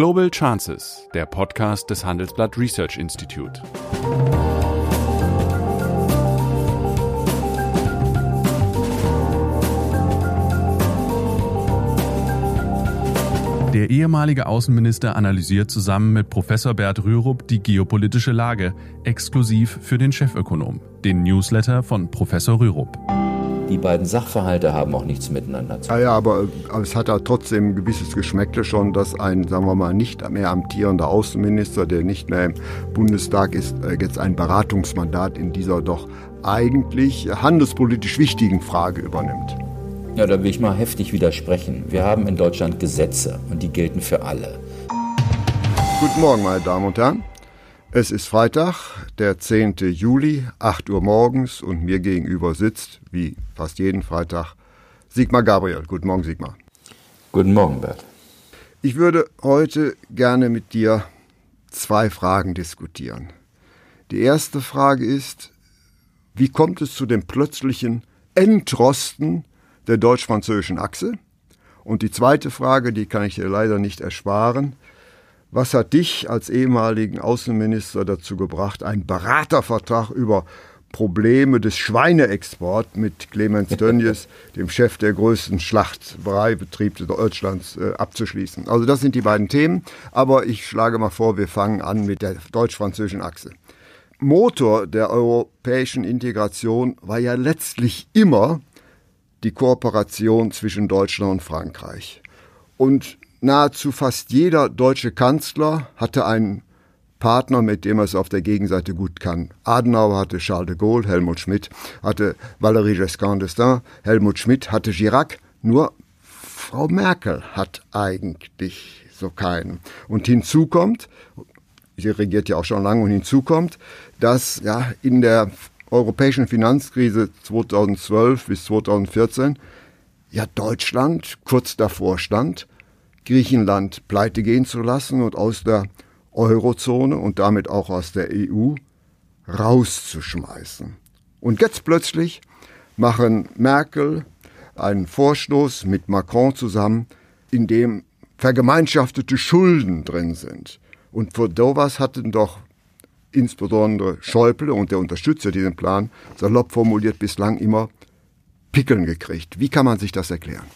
Global Chances, der Podcast des Handelsblatt Research Institute. Der ehemalige Außenminister analysiert zusammen mit Professor Bert Rürup die geopolitische Lage, exklusiv für den Chefökonom, den Newsletter von Professor Rürup. Die beiden Sachverhalte haben auch nichts miteinander zu tun. Ja, ja, aber, aber es hat da trotzdem ein gewisses Geschmäckle schon, dass ein, sagen wir mal, nicht mehr amtierender Außenminister, der nicht mehr im Bundestag ist, äh, jetzt ein Beratungsmandat in dieser doch eigentlich handelspolitisch wichtigen Frage übernimmt. Ja, da will ich mal heftig widersprechen. Wir haben in Deutschland Gesetze und die gelten für alle. Guten Morgen, meine Damen und Herren. Es ist Freitag, der 10. Juli, 8 Uhr morgens und mir gegenüber sitzt, wie fast jeden Freitag, Sigmar Gabriel. Guten Morgen, Sigmar. Guten Morgen, Bert. Ich würde heute gerne mit dir zwei Fragen diskutieren. Die erste Frage ist, wie kommt es zu dem plötzlichen Entrosten der deutsch-französischen Achse? Und die zweite Frage, die kann ich dir leider nicht ersparen. Was hat dich als ehemaligen Außenminister dazu gebracht, einen Beratervertrag über Probleme des Schweineexports mit Clemens Tönnies, dem Chef der größten Schlachtbreibetriebe Deutschlands, äh, abzuschließen. Also das sind die beiden Themen, aber ich schlage mal vor, wir fangen an mit der deutsch-französischen Achse. Motor der europäischen Integration war ja letztlich immer die Kooperation zwischen Deutschland und Frankreich. Und nahezu fast jeder deutsche Kanzler hatte einen Partner, mit dem er es auf der Gegenseite gut kann. Adenauer hatte Charles de Gaulle, Helmut Schmidt hatte Valéry Giscard d'Estaing, Helmut Schmidt hatte Chirac, nur Frau Merkel hat eigentlich so keinen. Und hinzu kommt, sie regiert ja auch schon lange, und hinzu kommt, dass ja in der europäischen Finanzkrise 2012 bis 2014 ja Deutschland kurz davor stand, Griechenland pleite gehen zu lassen und aus der Eurozone und damit auch aus der EU rauszuschmeißen. Und jetzt plötzlich machen Merkel einen Vorstoß mit Macron zusammen, in dem vergemeinschaftete Schulden drin sind. Und für sowas hatten doch insbesondere Schäuble und der Unterstützer diesen Plan, salopp formuliert, bislang immer Pickeln gekriegt. Wie kann man sich das erklären?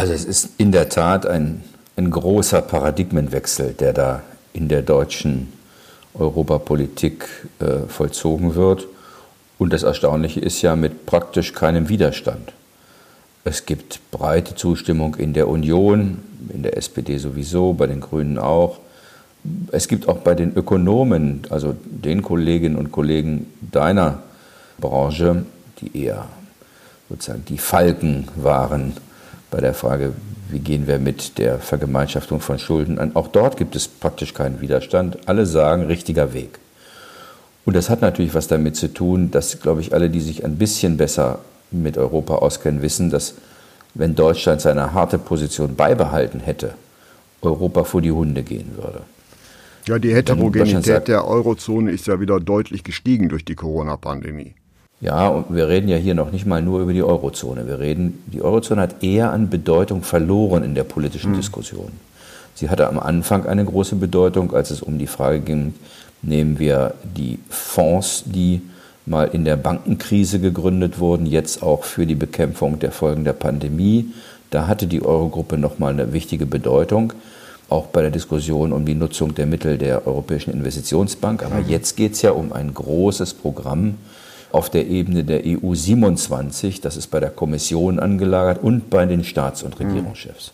Also es ist in der Tat ein, ein großer Paradigmenwechsel, der da in der deutschen Europapolitik äh, vollzogen wird. Und das Erstaunliche ist ja mit praktisch keinem Widerstand. Es gibt breite Zustimmung in der Union, in der SPD sowieso, bei den Grünen auch. Es gibt auch bei den Ökonomen, also den Kolleginnen und Kollegen deiner Branche, die eher sozusagen die Falken waren bei der Frage, wie gehen wir mit der Vergemeinschaftung von Schulden an. Auch dort gibt es praktisch keinen Widerstand. Alle sagen, richtiger Weg. Und das hat natürlich was damit zu tun, dass, glaube ich, alle, die sich ein bisschen besser mit Europa auskennen, wissen, dass wenn Deutschland seine harte Position beibehalten hätte, Europa vor die Hunde gehen würde. Ja, die Heterogenität der Eurozone ist ja wieder deutlich gestiegen durch die Corona-Pandemie. Ja, und wir reden ja hier noch nicht mal nur über die Eurozone. Wir reden, die Eurozone hat eher an Bedeutung verloren in der politischen mhm. Diskussion. Sie hatte am Anfang eine große Bedeutung, als es um die Frage ging, nehmen wir die Fonds, die mal in der Bankenkrise gegründet wurden, jetzt auch für die Bekämpfung der Folgen der Pandemie. Da hatte die Eurogruppe nochmal eine wichtige Bedeutung, auch bei der Diskussion um die Nutzung der Mittel der Europäischen Investitionsbank. Aber mhm. jetzt geht es ja um ein großes Programm, auf der Ebene der EU 27, das ist bei der Kommission angelagert und bei den Staats- und Regierungschefs.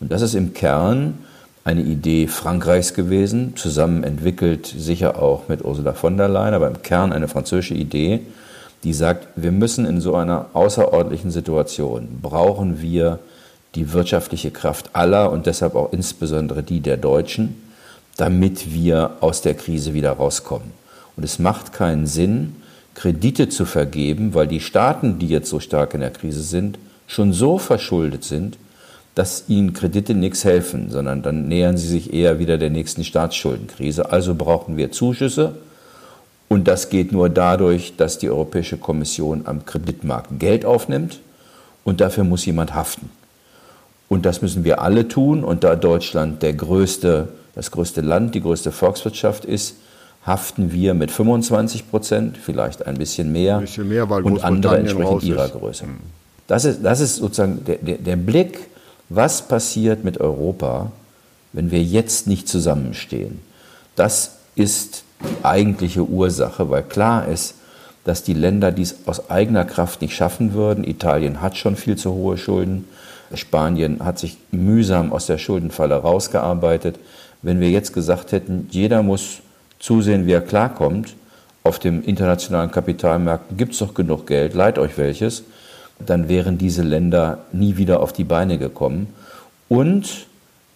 Und das ist im Kern eine Idee Frankreichs gewesen, zusammen entwickelt sicher auch mit Ursula von der Leyen, aber im Kern eine französische Idee, die sagt, wir müssen in so einer außerordentlichen Situation, brauchen wir die wirtschaftliche Kraft aller und deshalb auch insbesondere die der Deutschen, damit wir aus der Krise wieder rauskommen. Und es macht keinen Sinn, Kredite zu vergeben, weil die Staaten, die jetzt so stark in der Krise sind, schon so verschuldet sind, dass ihnen Kredite nichts helfen, sondern dann nähern sie sich eher wieder der nächsten Staatsschuldenkrise. Also brauchen wir Zuschüsse und das geht nur dadurch, dass die Europäische Kommission am Kreditmarkt Geld aufnimmt und dafür muss jemand haften. Und das müssen wir alle tun. Und da Deutschland der größte, das größte Land, die größte Volkswirtschaft ist, haften wir mit 25 Prozent, vielleicht ein bisschen mehr, ein bisschen mehr und andere entsprechend ihrer Größe. Mhm. Das ist, das ist sozusagen der, der, der Blick, was passiert mit Europa, wenn wir jetzt nicht zusammenstehen. Das ist die eigentliche Ursache, weil klar ist, dass die Länder dies aus eigener Kraft nicht schaffen würden. Italien hat schon viel zu hohe Schulden. Spanien hat sich mühsam aus der Schuldenfalle rausgearbeitet. Wenn wir jetzt gesagt hätten, jeder muss zusehen, wie er klarkommt, auf dem internationalen Kapitalmarkt gibt es doch genug Geld, leiht euch welches, dann wären diese Länder nie wieder auf die Beine gekommen. Und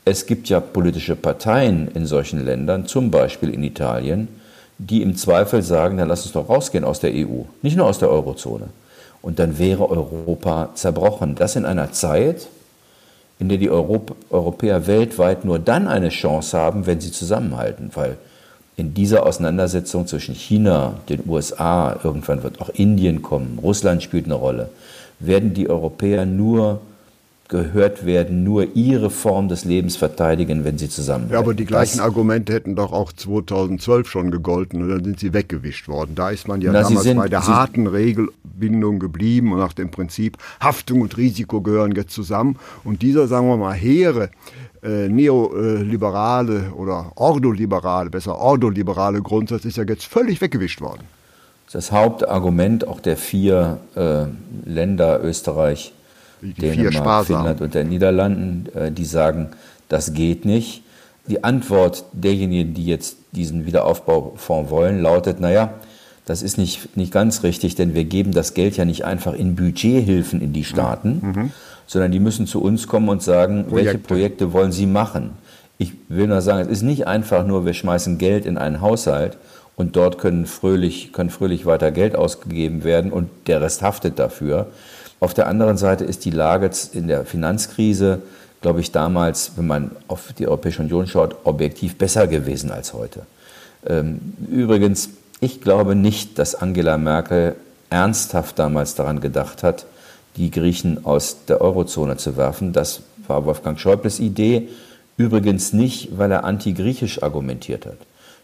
es gibt ja politische Parteien in solchen Ländern, zum Beispiel in Italien, die im Zweifel sagen, dann lass uns doch rausgehen aus der EU, nicht nur aus der Eurozone. Und dann wäre Europa zerbrochen. Das in einer Zeit, in der die Europ Europäer weltweit nur dann eine Chance haben, wenn sie zusammenhalten. Weil in dieser Auseinandersetzung zwischen China, den USA, irgendwann wird auch Indien kommen, Russland spielt eine Rolle, werden die Europäer nur gehört werden, nur ihre Form des Lebens verteidigen, wenn sie zusammen. Ja, aber die gleichen das, Argumente hätten doch auch 2012 schon gegolten und dann sind sie weggewischt worden. Da ist man ja na, damals sind, bei der harten Regelbindung geblieben und nach dem Prinzip Haftung und Risiko gehören jetzt zusammen. Und dieser, sagen wir mal, hehre äh, neoliberale oder ordoliberale, besser ordoliberale Grundsatz ist ja jetzt völlig weggewischt worden. Das Hauptargument auch der vier äh, Länder, Österreich, die Dänemark, Finnland und der Niederlanden, äh, die sagen, das geht nicht. Die Antwort derjenigen, die jetzt diesen Wiederaufbaufonds wollen, lautet, naja, das ist nicht, nicht ganz richtig, denn wir geben das Geld ja nicht einfach in Budgethilfen in die Staaten, mhm. Sondern die müssen zu uns kommen und sagen, Projekte. welche Projekte wollen sie machen. Ich will nur sagen, es ist nicht einfach nur, wir schmeißen Geld in einen Haushalt und dort können fröhlich, können fröhlich weiter Geld ausgegeben werden und der Rest haftet dafür, auf der anderen Seite ist die Lage in der Finanzkrise, glaube ich, damals, wenn man auf die Europäische Union schaut, objektiv besser gewesen als heute. Ähm, übrigens, ich glaube nicht, dass Angela Merkel ernsthaft damals daran gedacht hat, die Griechen aus der Eurozone zu werfen. Das war Wolfgang Schäubles Idee. Übrigens nicht, weil er antigriechisch argumentiert hat.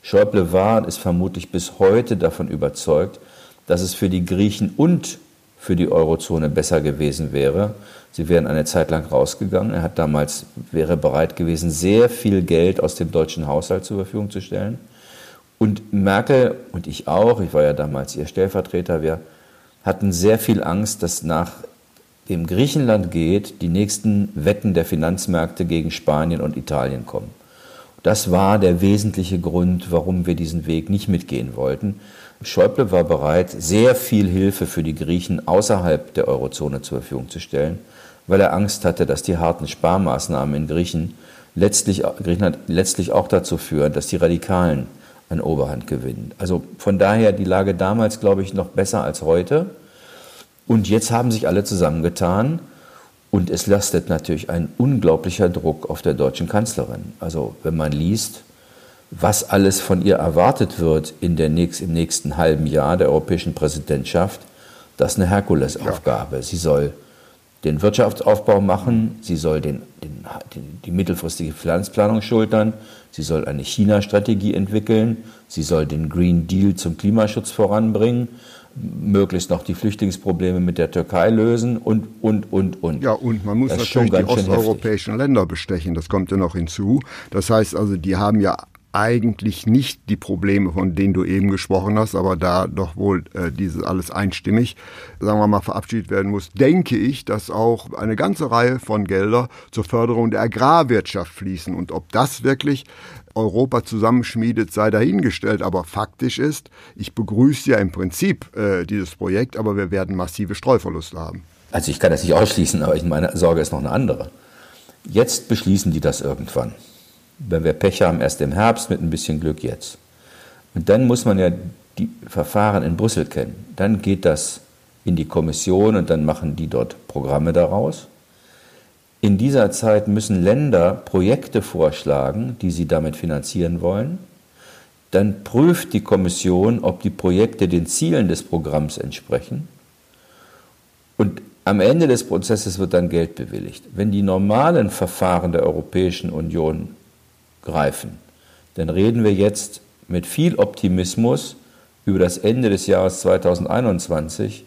Schäuble war und ist vermutlich bis heute davon überzeugt, dass es für die Griechen und für die Eurozone besser gewesen wäre. Sie wären eine Zeit lang rausgegangen. Er hat damals, wäre bereit gewesen, sehr viel Geld aus dem deutschen Haushalt zur Verfügung zu stellen. Und Merkel und ich auch, ich war ja damals ihr Stellvertreter, wir hatten sehr viel Angst, dass nach dem Griechenland geht, die nächsten Wetten der Finanzmärkte gegen Spanien und Italien kommen. Das war der wesentliche Grund, warum wir diesen Weg nicht mitgehen wollten. Schäuble war bereit, sehr viel Hilfe für die Griechen außerhalb der Eurozone zur Verfügung zu stellen, weil er Angst hatte, dass die harten Sparmaßnahmen in Griechen letztlich, Griechenland letztlich auch dazu führen, dass die Radikalen an Oberhand gewinnen. Also von daher die Lage damals, glaube ich, noch besser als heute. Und jetzt haben sich alle zusammengetan und es lastet natürlich ein unglaublicher Druck auf der deutschen Kanzlerin. Also wenn man liest, was alles von ihr erwartet wird in der nächst, im nächsten halben Jahr der europäischen Präsidentschaft, das ist eine Herkulesaufgabe. Ja. Sie soll den Wirtschaftsaufbau machen, sie soll den, den, den, die mittelfristige Finanzplanung schultern, sie soll eine China-Strategie entwickeln, sie soll den Green Deal zum Klimaschutz voranbringen, möglichst noch die Flüchtlingsprobleme mit der Türkei lösen und, und, und, und. Ja, und man muss natürlich die osteuropäischen Länder bestechen, das kommt ja noch hinzu. Das heißt also, die haben ja eigentlich nicht die Probleme, von denen du eben gesprochen hast, aber da doch wohl äh, dieses alles einstimmig, sagen wir mal, verabschiedet werden muss, denke ich, dass auch eine ganze Reihe von Gelder zur Förderung der Agrarwirtschaft fließen. Und ob das wirklich Europa zusammenschmiedet, sei dahingestellt. Aber faktisch ist, ich begrüße ja im Prinzip äh, dieses Projekt, aber wir werden massive Streuverluste haben. Also ich kann das nicht ausschließen, aber ich meine Sorge ist noch eine andere. Jetzt beschließen die das irgendwann wenn wir Pech haben, erst im Herbst, mit ein bisschen Glück jetzt. Und dann muss man ja die Verfahren in Brüssel kennen. Dann geht das in die Kommission und dann machen die dort Programme daraus. In dieser Zeit müssen Länder Projekte vorschlagen, die sie damit finanzieren wollen. Dann prüft die Kommission, ob die Projekte den Zielen des Programms entsprechen. Und Am Ende des Prozesses wird dann Geld bewilligt. Wenn die normalen Verfahren der Europäischen Union greifen, dann reden wir jetzt mit viel Optimismus über das Ende des Jahres 2021,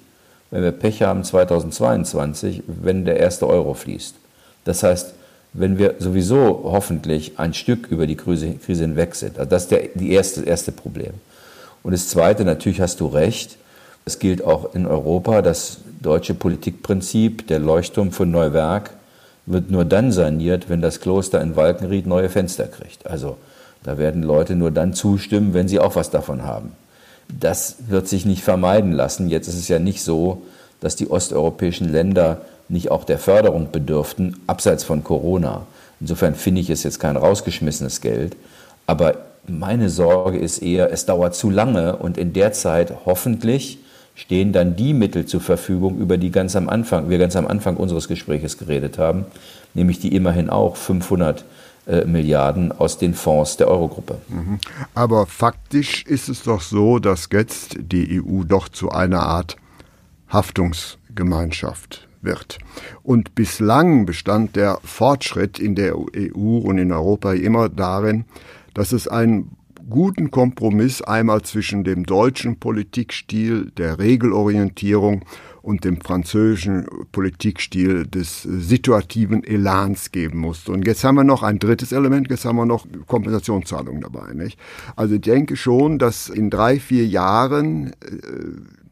wenn wir Pech haben 2022, wenn der erste Euro fließt. Das heißt, wenn wir sowieso hoffentlich ein Stück über die Krise, hinweg sind. Also das ist der, die erste, erste Problem. Und das Zweite, natürlich hast du recht, es gilt auch in Europa, das deutsche Politikprinzip, der Leuchtturm von Neuwerk wird nur dann saniert, wenn das Kloster in Walkenried neue Fenster kriegt. Also da werden Leute nur dann zustimmen, wenn sie auch was davon haben. Das wird sich nicht vermeiden lassen. Jetzt ist es ja nicht so, dass die osteuropäischen Länder nicht auch der Förderung bedürften, abseits von Corona. Insofern finde ich es jetzt kein rausgeschmissenes Geld. Aber meine Sorge ist eher, es dauert zu lange und in der Zeit hoffentlich stehen dann die Mittel zur Verfügung, über die ganz am Anfang, wir ganz am Anfang unseres Gespräches geredet haben, nämlich die immerhin auch 500 äh, Milliarden aus den Fonds der Eurogruppe. Mhm. Aber faktisch ist es doch so, dass jetzt die EU doch zu einer Art Haftungsgemeinschaft wird. Und bislang bestand der Fortschritt in der EU und in Europa immer darin, dass es einen guten Kompromiss einmal zwischen dem deutschen Politikstil der Regelorientierung und dem französischen Politikstil des situativen Elans geben musste. Und jetzt haben wir noch ein drittes Element, jetzt haben wir noch Kompensationszahlungen dabei. Nicht? Also ich denke schon, dass in drei, vier Jahren äh,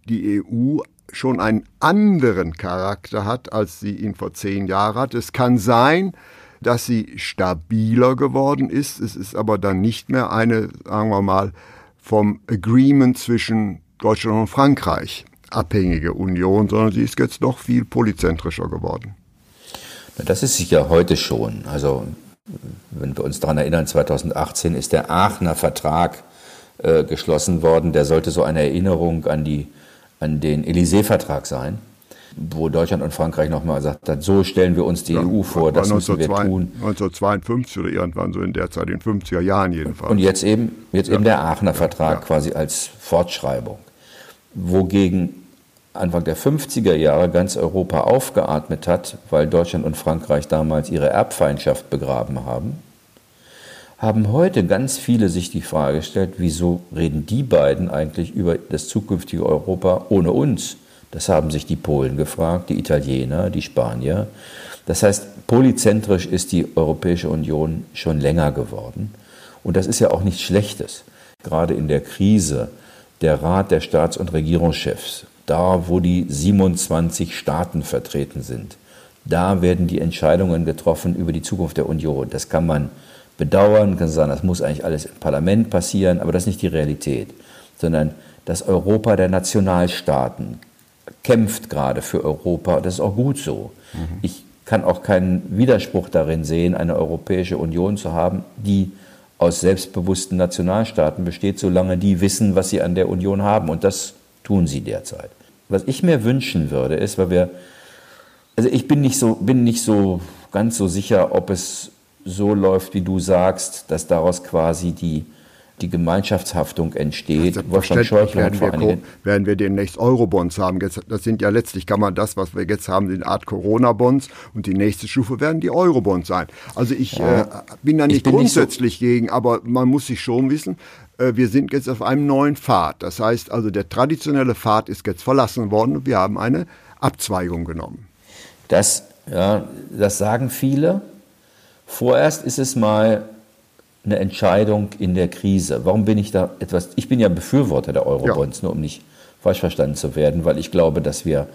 die EU schon einen anderen Charakter hat, als sie ihn vor zehn Jahren hat. Es kann sein, dass sie stabiler geworden ist. Es ist aber dann nicht mehr eine, sagen wir mal, vom Agreement zwischen Deutschland und Frankreich abhängige Union, sondern sie ist jetzt doch viel polyzentrischer geworden. Das ist sicher heute schon. Also wenn wir uns daran erinnern, 2018 ist der Aachener Vertrag äh, geschlossen worden. Der sollte so eine Erinnerung an die an den Élysée-Vertrag sein, wo Deutschland und Frankreich nochmal gesagt hat, so stellen wir uns die ja, EU vor, das müssen wir tun. 1952 oder irgendwann so in der Zeit, in den 50er Jahren jedenfalls. Und jetzt eben, jetzt ja. eben der Aachener Vertrag ja. quasi als Fortschreibung, wogegen Anfang der 50er Jahre ganz Europa aufgeatmet hat, weil Deutschland und Frankreich damals ihre Erbfeindschaft begraben haben haben heute ganz viele sich die Frage gestellt, wieso reden die beiden eigentlich über das zukünftige Europa ohne uns? Das haben sich die Polen gefragt, die Italiener, die Spanier. Das heißt, polyzentrisch ist die Europäische Union schon länger geworden. Und das ist ja auch nichts Schlechtes. Gerade in der Krise, der Rat der Staats- und Regierungschefs, da wo die 27 Staaten vertreten sind, da werden die Entscheidungen getroffen über die Zukunft der Union. Das kann man bedauern, kann sagen, das muss eigentlich alles im Parlament passieren, aber das ist nicht die Realität, sondern das Europa der Nationalstaaten kämpft gerade für Europa. Das ist auch gut so. Mhm. Ich kann auch keinen Widerspruch darin sehen, eine Europäische Union zu haben, die aus selbstbewussten Nationalstaaten besteht, solange die wissen, was sie an der Union haben. Und das tun sie derzeit. Was ich mir wünschen würde, ist, weil wir, also ich bin nicht so, bin nicht so ganz so sicher, ob es so läuft, wie du sagst, dass daraus quasi die, die Gemeinschaftshaftung entsteht. Wolfgang Schäuble werden, wir, werden wir demnächst Eurobonds haben. Das sind ja letztlich, kann man das, was wir jetzt haben, eine Art Corona-Bonds und die nächste Stufe werden die Eurobonds sein. Also ich ja. äh, bin da nicht grundsätzlich nicht so gegen, aber man muss sich schon wissen, äh, wir sind jetzt auf einem neuen Pfad. Das heißt also, der traditionelle Pfad ist jetzt verlassen worden und wir haben eine Abzweigung genommen. Das, ja, das sagen viele. Vorerst ist es mal eine Entscheidung in der Krise. Warum bin ich da etwas? Ich bin ja Befürworter der Eurobonds, ja. nur um nicht falsch verstanden zu werden, weil ich glaube, dass wir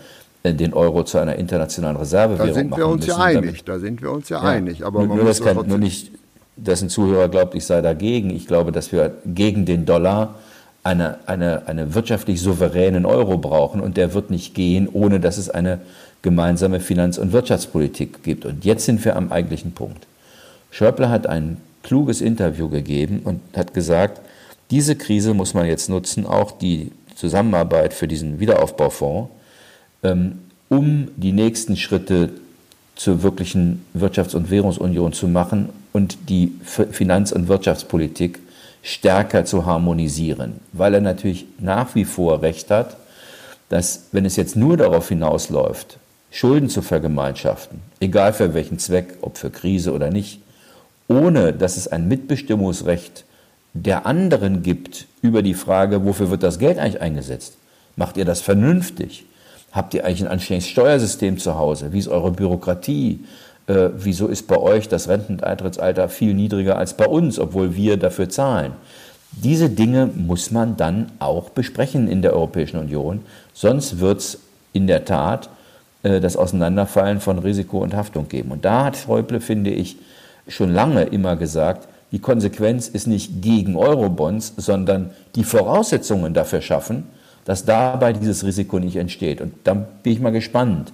äh, den Euro zu einer internationalen Reservewährung machen müssen. Da sind wir uns müssen, ja einig, da sind wir uns ja, ja einig. Aber nur, nur, das kann, nur nicht, dass ein Zuhörer glaubt, ich sei dagegen. Ich glaube, dass wir gegen den Dollar eine, eine, eine wirtschaftlich souveränen Euro brauchen und der wird nicht gehen, ohne dass es eine gemeinsame Finanz- und Wirtschaftspolitik gibt. Und jetzt sind wir am eigentlichen Punkt. Schäuble hat ein kluges Interview gegeben und hat gesagt, diese Krise muss man jetzt nutzen, auch die Zusammenarbeit für diesen Wiederaufbaufonds, ähm, um die nächsten Schritte zur wirklichen Wirtschafts- und Währungsunion zu machen und die Finanz- und Wirtschaftspolitik stärker zu harmonisieren, weil er natürlich nach wie vor recht hat, dass wenn es jetzt nur darauf hinausläuft, Schulden zu vergemeinschaften, egal für welchen Zweck, ob für Krise oder nicht, ohne dass es ein Mitbestimmungsrecht der anderen gibt über die Frage, wofür wird das Geld eigentlich eingesetzt? Macht ihr das vernünftig? Habt ihr eigentlich ein anständiges Steuersystem zu Hause? Wie ist eure Bürokratie? Äh, wieso ist bei euch das Renteneintrittsalter viel niedriger als bei uns, obwohl wir dafür zahlen? Diese Dinge muss man dann auch besprechen in der Europäischen Union, sonst wird es in der Tat äh, das Auseinanderfallen von Risiko und Haftung geben. Und da hat Schäuble, finde ich, schon lange immer gesagt, die Konsequenz ist nicht gegen Eurobonds, sondern die Voraussetzungen dafür schaffen, dass dabei dieses Risiko nicht entsteht. Und dann bin ich mal gespannt,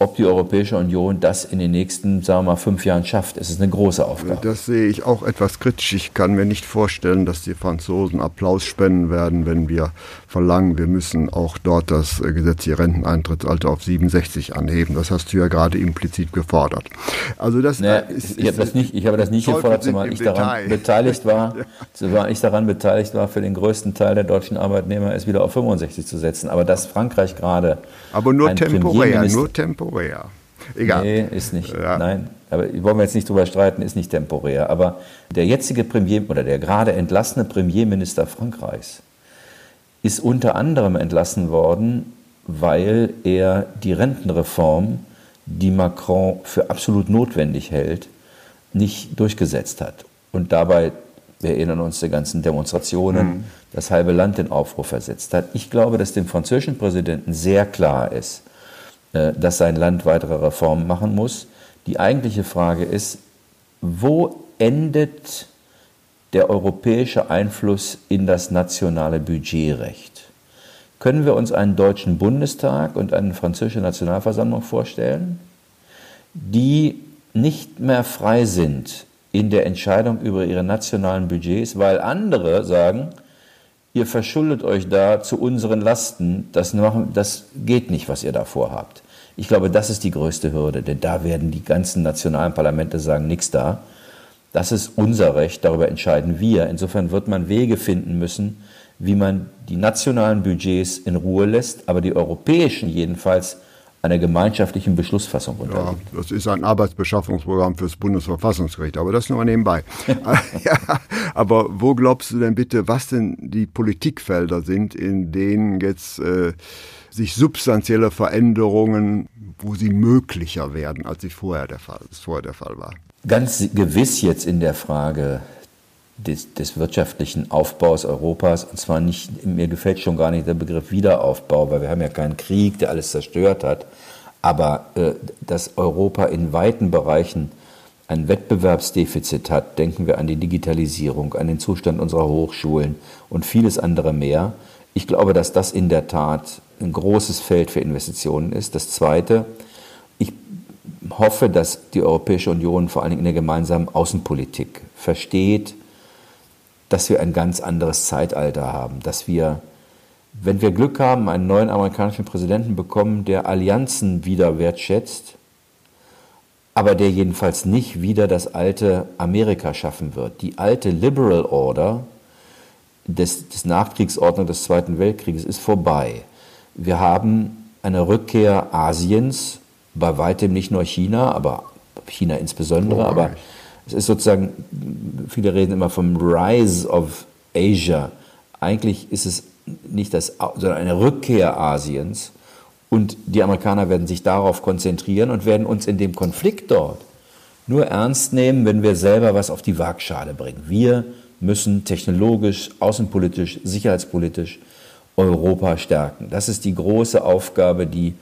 ob die Europäische Union das in den nächsten, sagen wir mal, fünf Jahren schafft. Es ist eine große Aufgabe. Das sehe ich auch etwas kritisch. Ich kann mir nicht vorstellen, dass die Franzosen Applaus spenden werden, wenn wir verlangen, wir müssen auch dort das gesetzliche Renteneintrittsalter auf 67 anheben. Das hast du ja gerade implizit gefordert. Also das naja, ist, ich habe das nicht, ich habe das nicht gefordert, zumal ich daran beteiligt war, zumal ich daran beteiligt war, für den größten Teil der deutschen Arbeitnehmer es wieder auf 65 zu setzen. Aber dass Frankreich gerade aber nur temporär, nur temporär temporär. Egal. Nee, ist nicht. Ja. Nein, aber wollen wir jetzt nicht drüber streiten, ist nicht temporär. Aber der jetzige Premier oder der gerade entlassene Premierminister Frankreichs ist unter anderem entlassen worden, weil er die Rentenreform, die Macron für absolut notwendig hält, nicht durchgesetzt hat. Und dabei, wir erinnern uns der ganzen Demonstrationen, mhm. das halbe Land in Aufruhr versetzt hat. Ich glaube, dass dem französischen Präsidenten sehr klar ist, dass sein Land weitere Reformen machen muss. Die eigentliche Frage ist, wo endet der europäische Einfluss in das nationale Budgetrecht? Können wir uns einen deutschen Bundestag und eine französische Nationalversammlung vorstellen, die nicht mehr frei sind in der Entscheidung über ihre nationalen Budgets, weil andere sagen, ihr verschuldet euch da zu unseren Lasten, das, machen, das geht nicht, was ihr da vorhabt. Ich glaube, das ist die größte Hürde, denn da werden die ganzen nationalen Parlamente sagen, nichts da. Das ist unser Recht, darüber entscheiden wir. Insofern wird man Wege finden müssen, wie man die nationalen Budgets in Ruhe lässt, aber die europäischen jedenfalls einer gemeinschaftlichen Beschlussfassung unterliegt. Ja, das ist ein Arbeitsbeschaffungsprogramm fürs Bundesverfassungsgericht, aber das nur mal nebenbei. ja, aber wo glaubst du denn bitte, was denn die Politikfelder sind, in denen jetzt äh, sich substanzielle Veränderungen, wo sie möglicher werden, als sie vorher der Fall, vorher der Fall war? Ganz gewiss jetzt in der Frage des, des, wirtschaftlichen Aufbaus Europas. Und zwar nicht, mir gefällt schon gar nicht der Begriff Wiederaufbau, weil wir haben ja keinen Krieg, der alles zerstört hat. Aber äh, dass Europa in weiten Bereichen ein Wettbewerbsdefizit hat, denken wir an die Digitalisierung, an den Zustand unserer Hochschulen und vieles andere mehr. Ich glaube, dass das in der Tat ein großes Feld für Investitionen ist. Das Zweite, ich hoffe, dass die Europäische Union vor allen Dingen in der gemeinsamen Außenpolitik versteht, dass wir ein ganz anderes Zeitalter haben, dass wir, wenn wir Glück haben, einen neuen amerikanischen Präsidenten bekommen, der Allianzen wieder wertschätzt, aber der jedenfalls nicht wieder das alte Amerika schaffen wird. Die alte Liberal Order des, des Nachkriegsordnung des Zweiten Weltkrieges ist vorbei. Wir haben eine Rückkehr Asiens, bei weitem nicht nur China, aber China insbesondere, oh, aber es ist sozusagen, viele reden immer vom Rise of Asia. Eigentlich ist es nicht das, sondern eine Rückkehr Asiens. Und die Amerikaner werden sich darauf konzentrieren und werden uns in dem Konflikt dort nur ernst nehmen, wenn wir selber was auf die Waagschale bringen. Wir müssen technologisch, außenpolitisch, sicherheitspolitisch Europa stärken. Das ist die große Aufgabe, die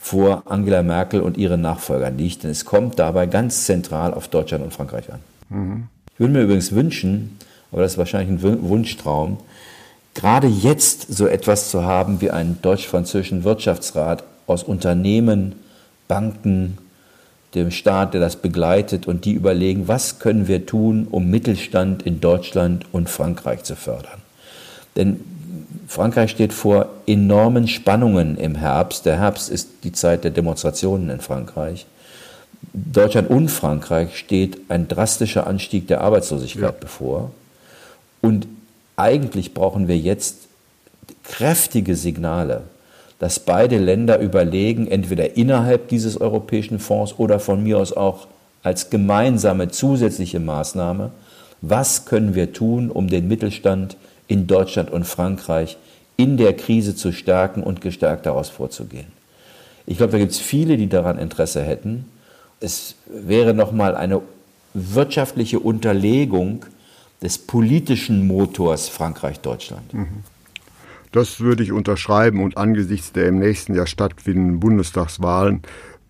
vor Angela Merkel und ihren Nachfolgern liegt. Denn es kommt dabei ganz zentral auf Deutschland und Frankreich an. Mhm. Ich würde mir übrigens wünschen, aber das ist wahrscheinlich ein Wunschtraum, gerade jetzt so etwas zu haben wie einen deutsch-französischen Wirtschaftsrat aus Unternehmen, Banken, dem Staat, der das begleitet und die überlegen, was können wir tun, um Mittelstand in Deutschland und Frankreich zu fördern. Denn Frankreich steht vor enormen Spannungen im Herbst. Der Herbst ist die Zeit der Demonstrationen in Frankreich. Deutschland und Frankreich steht ein drastischer Anstieg der Arbeitslosigkeit ja. bevor. Und eigentlich brauchen wir jetzt kräftige Signale, dass beide Länder überlegen, entweder innerhalb dieses europäischen Fonds oder von mir aus auch als gemeinsame zusätzliche Maßnahme, was können wir tun, um den Mittelstand in Deutschland und Frankreich in der Krise zu stärken und gestärkt daraus vorzugehen. Ich glaube, da gibt es viele, die daran Interesse hätten. Es wäre nochmal eine wirtschaftliche Unterlegung des politischen Motors Frankreich-Deutschland. Mhm. Das würde ich unterschreiben und angesichts der im nächsten Jahr stattfindenden Bundestagswahlen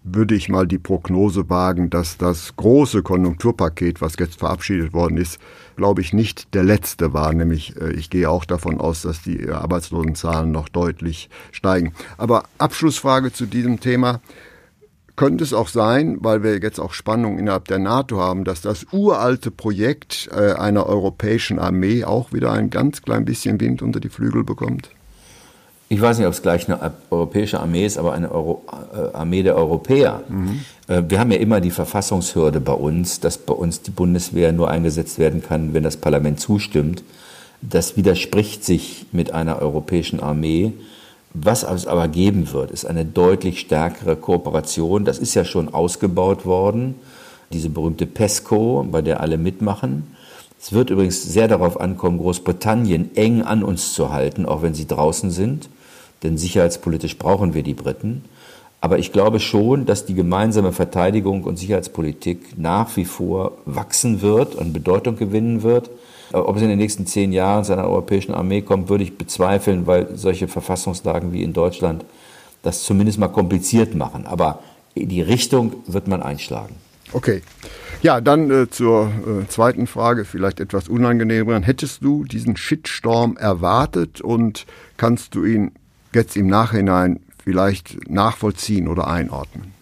würde ich mal die Prognose wagen, dass das große Konjunkturpaket, was jetzt verabschiedet worden ist, glaube ich, nicht der letzte war. Nämlich, äh, ich gehe auch davon aus, dass die Arbeitslosenzahlen noch deutlich steigen. Aber Abschlussfrage zu diesem Thema. Könnte es auch sein, weil wir jetzt auch Spannungen innerhalb der NATO haben, dass das uralte Projekt äh, einer europäischen Armee auch wieder ein ganz klein bisschen Wind unter die Flügel bekommt? Ich weiß nicht, ob es gleich eine europäische Armee ist, aber eine Euro, äh, Armee der Europäer. Mhm. Äh, wir haben ja immer die Verfassungshürde bei uns, dass bei uns die Bundeswehr nur eingesetzt werden kann, wenn das Parlament zustimmt. Das widerspricht sich mit einer europäischen Armee. Was es aber geben wird, ist eine deutlich stärkere Kooperation. Das ist ja schon ausgebaut worden. Diese berühmte PESCO, bei der alle mitmachen. Es wird übrigens sehr darauf ankommen, Großbritannien eng an uns zu halten, auch wenn sie draußen sind denn sicherheitspolitisch brauchen wir die Briten. Aber ich glaube schon, dass die gemeinsame Verteidigung und Sicherheitspolitik nach wie vor wachsen wird und Bedeutung gewinnen wird. Ob es in den nächsten zehn Jahren zu einer europäischen Armee kommt, würde ich bezweifeln, weil solche Verfassungslagen wie in Deutschland das zumindest mal kompliziert machen. Aber die Richtung wird man einschlagen. Okay. Ja, dann äh, zur äh, zweiten Frage, vielleicht etwas unangenehmer. Hättest du diesen Shitstorm erwartet und kannst du ihn jetzt im Nachhinein vielleicht nachvollziehen oder einordnen?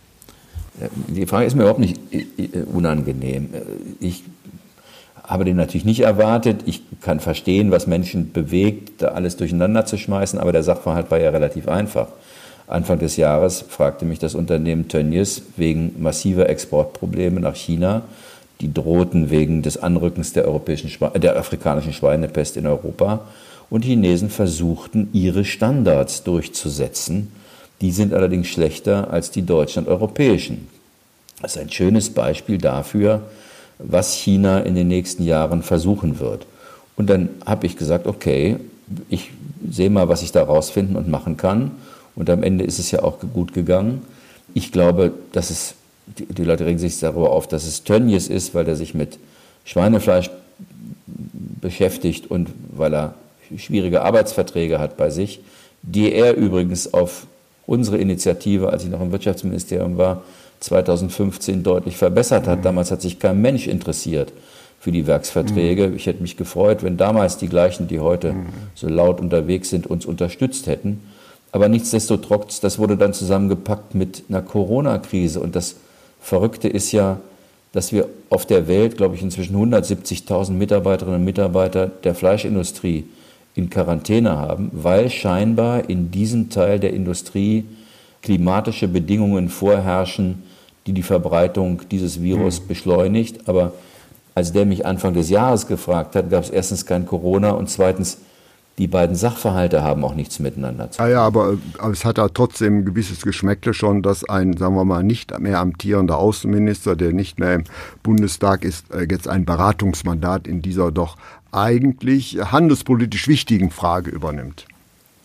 Die Frage ist mir überhaupt nicht äh, äh, unangenehm. Äh, ich habe den natürlich nicht erwartet. Ich kann verstehen, was Menschen bewegt, da alles durcheinander zu schmeißen, aber der Sachverhalt war ja relativ einfach. Anfang des Jahres fragte mich das Unternehmen Tönnies wegen massiver Exportprobleme nach China. Die drohten wegen des Anrückens der, europäischen, der afrikanischen Schweinepest in Europa und Chinesen versuchten, ihre Standards durchzusetzen. Die sind allerdings schlechter als die deutschen und europäischen. Das ist ein schönes Beispiel dafür, was China in den nächsten Jahren versuchen wird. Und dann habe ich gesagt, okay, ich sehe mal, was ich da rausfinden und machen kann. Und am Ende ist es ja auch gut gegangen. Ich glaube, dass es, die Leute regen sich darüber auf, dass es Tönnies ist, weil er sich mit Schweinefleisch beschäftigt und weil er schwierige Arbeitsverträge hat bei sich, die er übrigens auf unsere Initiative, als ich noch im Wirtschaftsministerium war, 2015 deutlich verbessert hat. Damals hat sich kein Mensch interessiert für die Werksverträge. Ich hätte mich gefreut, wenn damals die gleichen, die heute so laut unterwegs sind, uns unterstützt hätten. Aber nichtsdestotrotz, das wurde dann zusammengepackt mit einer Corona-Krise. Und das Verrückte ist ja, dass wir auf der Welt, glaube ich, inzwischen 170.000 Mitarbeiterinnen und Mitarbeiter der Fleischindustrie in Quarantäne haben, weil scheinbar in diesem Teil der Industrie klimatische Bedingungen vorherrschen, die die Verbreitung dieses Virus mhm. beschleunigt. Aber als der mich Anfang des Jahres gefragt hat, gab es erstens kein Corona und zweitens die beiden Sachverhalte haben auch nichts miteinander zu tun. Ja, ja aber, aber, es hat da trotzdem ein gewisses Geschmäckle schon, dass ein, sagen wir mal, nicht mehr amtierender Außenminister, der nicht mehr im Bundestag ist, äh, jetzt ein Beratungsmandat in dieser doch eigentlich handelspolitisch wichtigen Frage übernimmt.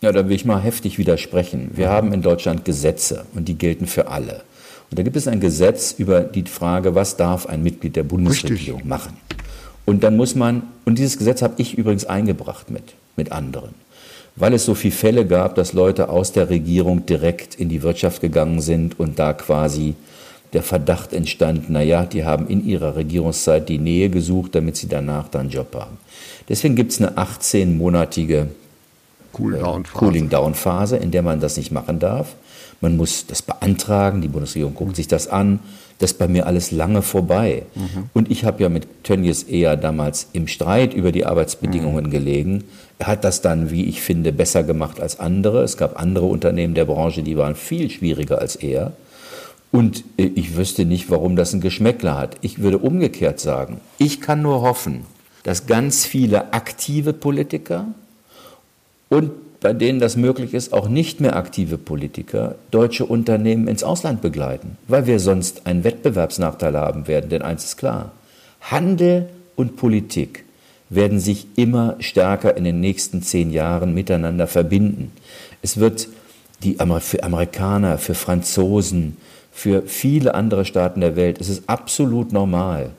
Ja, da will ich mal heftig widersprechen. Wir haben in Deutschland Gesetze und die gelten für alle. Und da gibt es ein Gesetz über die Frage, was darf ein Mitglied der Bundesregierung Richtig. machen. Und dann muss man, und dieses Gesetz habe ich übrigens eingebracht mit, mit anderen, weil es so viele Fälle gab, dass Leute aus der Regierung direkt in die Wirtschaft gegangen sind und da quasi der Verdacht entstand, naja, die haben in ihrer Regierungszeit die Nähe gesucht, damit sie danach dann einen Job haben. Deswegen gibt es eine 18-monatige Cooling-Down-Phase, in der man das nicht machen darf. Man muss das beantragen, die Bundesregierung guckt sich das an. Das ist bei mir alles lange vorbei. Mhm. Und ich habe ja mit Tönnies eher damals im Streit über die Arbeitsbedingungen mhm. gelegen. Er hat das dann, wie ich finde, besser gemacht als andere. Es gab andere Unternehmen der Branche, die waren viel schwieriger als er. Und äh, ich wüsste nicht, warum das ein Geschmäckler hat. Ich würde umgekehrt sagen, ich kann nur hoffen, dass ganz viele aktive Politiker und bei denen das möglich ist, auch nicht mehr aktive Politiker deutsche Unternehmen ins Ausland begleiten, weil wir sonst einen Wettbewerbsnachteil haben werden. Denn eins ist klar, Handel und Politik werden sich immer stärker in den nächsten zehn Jahren miteinander verbinden. Es wird die für Amerikaner, für Franzosen, für viele andere Staaten der Welt, es ist absolut normal,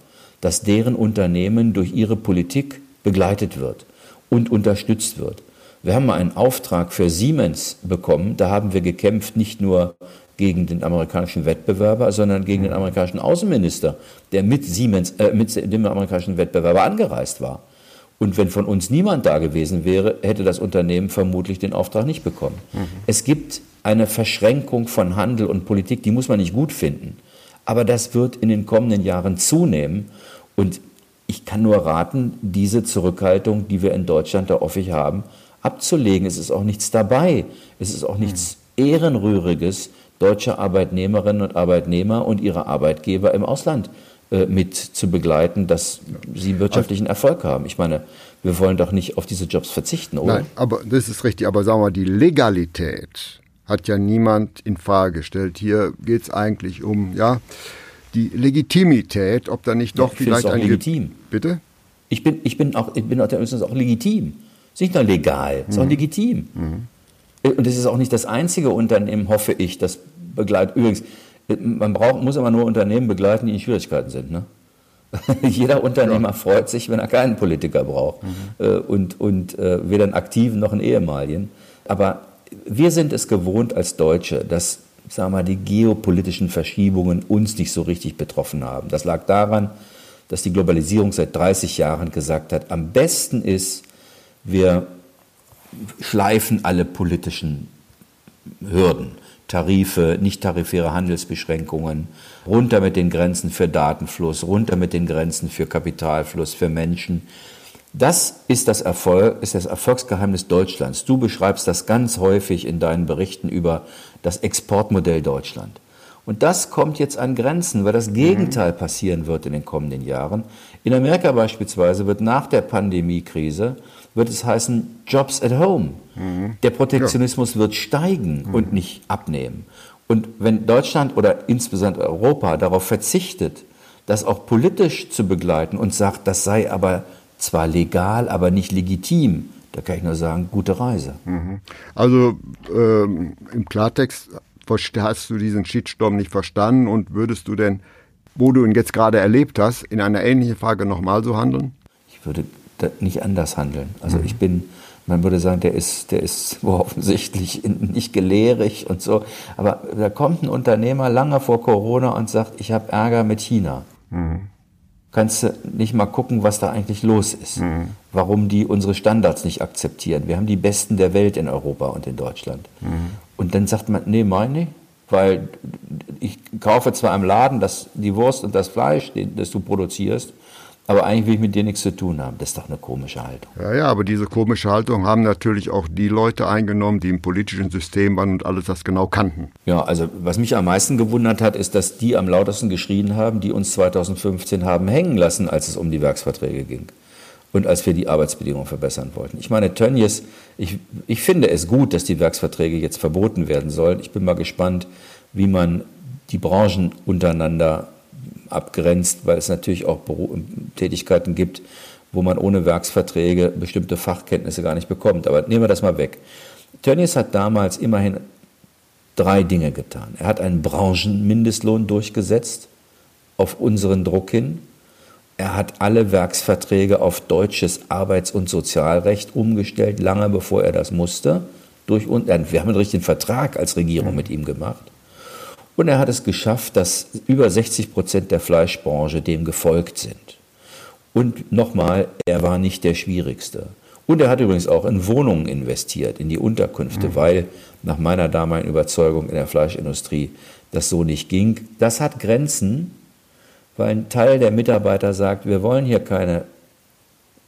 dass deren Unternehmen durch ihre Politik begleitet wird und unterstützt wird. Wir haben mal einen Auftrag für Siemens bekommen, da haben wir gekämpft nicht nur gegen den amerikanischen Wettbewerber, sondern gegen den amerikanischen Außenminister, der mit Siemens, äh, mit dem amerikanischen Wettbewerber angereist war. Und wenn von uns niemand da gewesen wäre, hätte das Unternehmen vermutlich den Auftrag nicht bekommen. Mhm. Es gibt eine Verschränkung von Handel und Politik, die muss man nicht gut finden. Aber das wird in den kommenden Jahren zunehmen. Und ich kann nur raten, diese Zurückhaltung, die wir in Deutschland da offig haben, abzulegen. Es ist auch nichts dabei. Es ist auch nichts. Ehrenrühriges, deutsche Arbeitnehmerinnen und Arbeitnehmer und ihre Arbeitgeber im Ausland äh, mit zu begleiten, dass sie wirtschaftlichen Erfolg haben. Ich meine, wir wollen doch nicht auf diese Jobs verzichten, oder? Nein, aber das ist richtig. Aber sagen wir mal, die Legalität hat ja niemand in Frage gestellt. Hier geht es eigentlich um ja die Legitimität, ob da nicht doch ja, vielleicht auch ein legitim. Bitte? Ich bin, ich bin auch, ich bin auch, auch legitim. Es ist nicht nur legal, es ist mhm. auch legitim. Mhm. Und es ist auch nicht das einzige Unternehmen, hoffe ich, das begleitet. Übrigens, man braucht, muss aber nur Unternehmen begleiten, die in Schwierigkeiten sind. Ne? Jeder Unternehmer ja. freut sich, wenn er keinen Politiker braucht mhm. Äh, und, und äh, weder einen aktiven noch einen ehemaligen. Aber wir sind es gewohnt als Deutsche, dass sagen wir die geopolitischen Verschiebungen uns nicht so richtig betroffen haben. Das lag daran, dass die Globalisierung seit 30 Jahren gesagt hat, am besten ist, wir schleifen alle politischen Hürden. Tarife, nicht tarifäre Handelsbeschränkungen, runter mit den Grenzen für Datenfluss, runter mit den Grenzen für Kapitalfluss, für Menschen. Das ist das, Erfolg, ist das Erfolgsgeheimnis Deutschlands. Du beschreibst das ganz häufig in deinen Berichten über das Exportmodell Deutschland. Und das kommt jetzt an Grenzen, weil das Gegenteil passieren wird in den kommenden Jahren. In Amerika beispielsweise wird nach der Pandemiekrise wird es heißen Jobs at Home. Mhm. Der Protektionismus ja. wird steigen mhm. und nicht abnehmen. Und wenn Deutschland oder insbesondere Europa darauf verzichtet, das auch politisch zu begleiten und sagt, das sei aber zwar legal, aber nicht legitim, da kann ich nur sagen, gute Reise. Mhm. Also ähm, im Klartext hast du diesen Shitstorm nicht verstanden und würdest du denn, wo du ihn jetzt gerade erlebt hast, in einer ähnlichen Frage nochmal so handeln? Ich würde nicht anders handeln. Also mhm. ich bin, man würde sagen, der ist, der ist offensichtlich nicht gelehrig und so. Aber da kommt ein Unternehmer lange vor Corona und sagt, ich habe Ärger mit China. Mhm. Kannst du nicht mal gucken, was da eigentlich los ist? Mhm. Warum die unsere Standards nicht akzeptieren? Wir haben die Besten der Welt in Europa und in Deutschland. Mhm. Und dann sagt man, nee, meine ich. Weil ich kaufe zwar im Laden das, die Wurst und das Fleisch, das du produzierst, aber eigentlich will ich mit dir nichts zu tun haben. Das ist doch eine komische Haltung. Ja, ja, aber diese komische Haltung haben natürlich auch die Leute eingenommen, die im politischen System waren und alles das genau kannten. Ja, also was mich am meisten gewundert hat, ist, dass die am lautesten geschrien haben, die uns 2015 haben hängen lassen, als es um die Werksverträge ging und als wir die Arbeitsbedingungen verbessern wollten. Ich meine, Tönnies, ich, ich finde es gut, dass die Werksverträge jetzt verboten werden sollen. Ich bin mal gespannt, wie man die Branchen untereinander abgrenzt, weil es natürlich auch Tätigkeiten gibt, wo man ohne Werksverträge bestimmte Fachkenntnisse gar nicht bekommt. Aber nehmen wir das mal weg. Tönnies hat damals immerhin drei Dinge getan. Er hat einen Branchenmindestlohn durchgesetzt, auf unseren Druck hin. Er hat alle Werksverträge auf deutsches Arbeits- und Sozialrecht umgestellt, lange bevor er das musste. Durch, wir haben einen richtigen Vertrag als Regierung mit ihm gemacht. Und er hat es geschafft, dass über 60 Prozent der Fleischbranche dem gefolgt sind. Und nochmal, er war nicht der Schwierigste. Und er hat übrigens auch in Wohnungen investiert, in die Unterkünfte, mhm. weil nach meiner damaligen Überzeugung in der Fleischindustrie das so nicht ging. Das hat Grenzen, weil ein Teil der Mitarbeiter sagt, wir wollen hier keine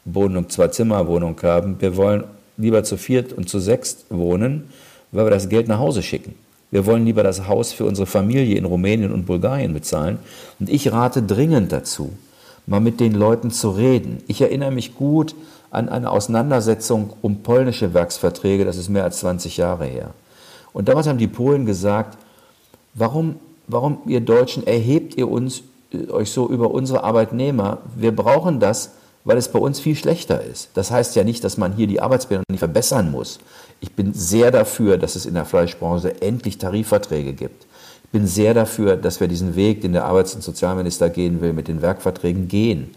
Wohnung, Zwei-Zimmer-Wohnung haben, wir wollen lieber zu viert und zu sechst wohnen, weil wir das Geld nach Hause schicken. Wir wollen lieber das Haus für unsere Familie in Rumänien und Bulgarien bezahlen. Und ich rate dringend dazu, mal mit den Leuten zu reden. Ich erinnere mich gut an eine Auseinandersetzung um polnische Werksverträge, das ist mehr als 20 Jahre her. Und damals haben die Polen gesagt, warum, warum ihr Deutschen erhebt ihr uns, äh, euch so über unsere Arbeitnehmer? Wir brauchen das, weil es bei uns viel schlechter ist. Das heißt ja nicht, dass man hier die Arbeitsbedingungen verbessern muss. Ich bin sehr dafür, dass es in der Fleischbranche endlich Tarifverträge gibt. Ich bin sehr dafür, dass wir diesen Weg, den der Arbeits- und Sozialminister gehen will, mit den Werkverträgen gehen.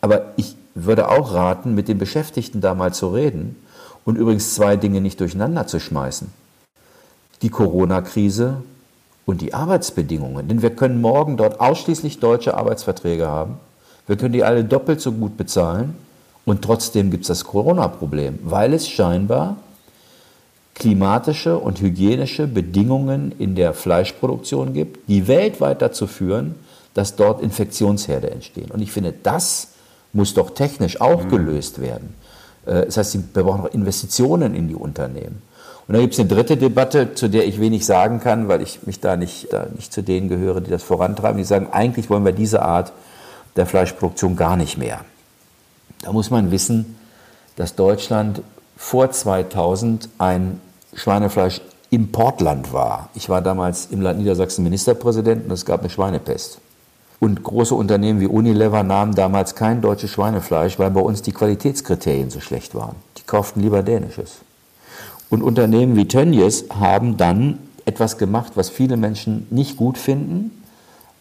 Aber ich würde auch raten, mit den Beschäftigten da mal zu reden und übrigens zwei Dinge nicht durcheinander zu schmeißen. Die Corona-Krise und die Arbeitsbedingungen. Denn wir können morgen dort ausschließlich deutsche Arbeitsverträge haben. Wir können die alle doppelt so gut bezahlen und trotzdem gibt es das Corona-Problem, weil es scheinbar klimatische und hygienische Bedingungen in der Fleischproduktion gibt, die weltweit dazu führen, dass dort Infektionsherde entstehen. Und ich finde, das muss doch technisch auch mhm. gelöst werden. Äh, das heißt, wir brauchen auch Investitionen in die Unternehmen. Und dann gibt es eine dritte Debatte, zu der ich wenig sagen kann, weil ich mich da nicht, da nicht zu denen gehöre, die das vorantreiben. Die sagen, eigentlich wollen wir diese Art der Fleischproduktion gar nicht mehr. Da muss man wissen, dass Deutschland vor 2000 ein Schweinefleischimportland war. Ich war damals im Land Niedersachsen Ministerpräsident und es gab eine Schweinepest. Und große Unternehmen wie Unilever nahmen damals kein deutsches Schweinefleisch, weil bei uns die Qualitätskriterien so schlecht waren. Die kauften lieber dänisches. Und Unternehmen wie Tönnies haben dann etwas gemacht, was viele Menschen nicht gut finden,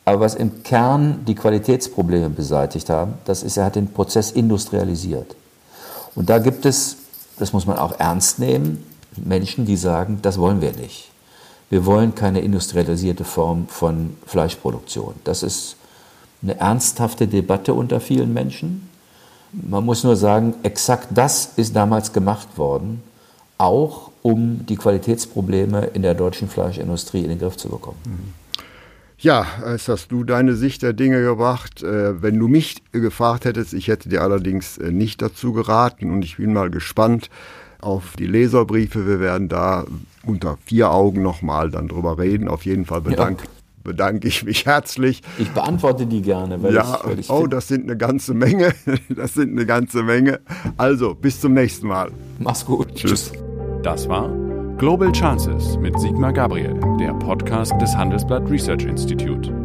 aber was im Kern die Qualitätsprobleme beseitigt haben. Das ist, er hat den Prozess industrialisiert. Und da gibt es, das muss man auch ernst nehmen, Menschen, die sagen, das wollen wir nicht. Wir wollen keine industrialisierte Form von Fleischproduktion. Das ist eine ernsthafte Debatte unter vielen Menschen. Man muss nur sagen, exakt das ist damals gemacht worden, auch um die Qualitätsprobleme in der deutschen Fleischindustrie in den Griff zu bekommen. Mhm. Ja, es hast du deine Sicht der Dinge gebracht. Äh, wenn du mich gefragt hättest, ich hätte dir allerdings äh, nicht dazu geraten und ich bin mal gespannt auf die Leserbriefe. Wir werden da unter vier Augen nochmal dann drüber reden. Auf jeden Fall bedankt. Ja bedanke ich mich herzlich. Ich beantworte die gerne. Weil ja, ich, weil ich oh, das sind eine ganze Menge. Das sind eine ganze Menge. Also, bis zum nächsten Mal. Mach's gut. Tschüss. Das war Global Chances mit Sigmar Gabriel, der Podcast des Handelsblatt Research Institute.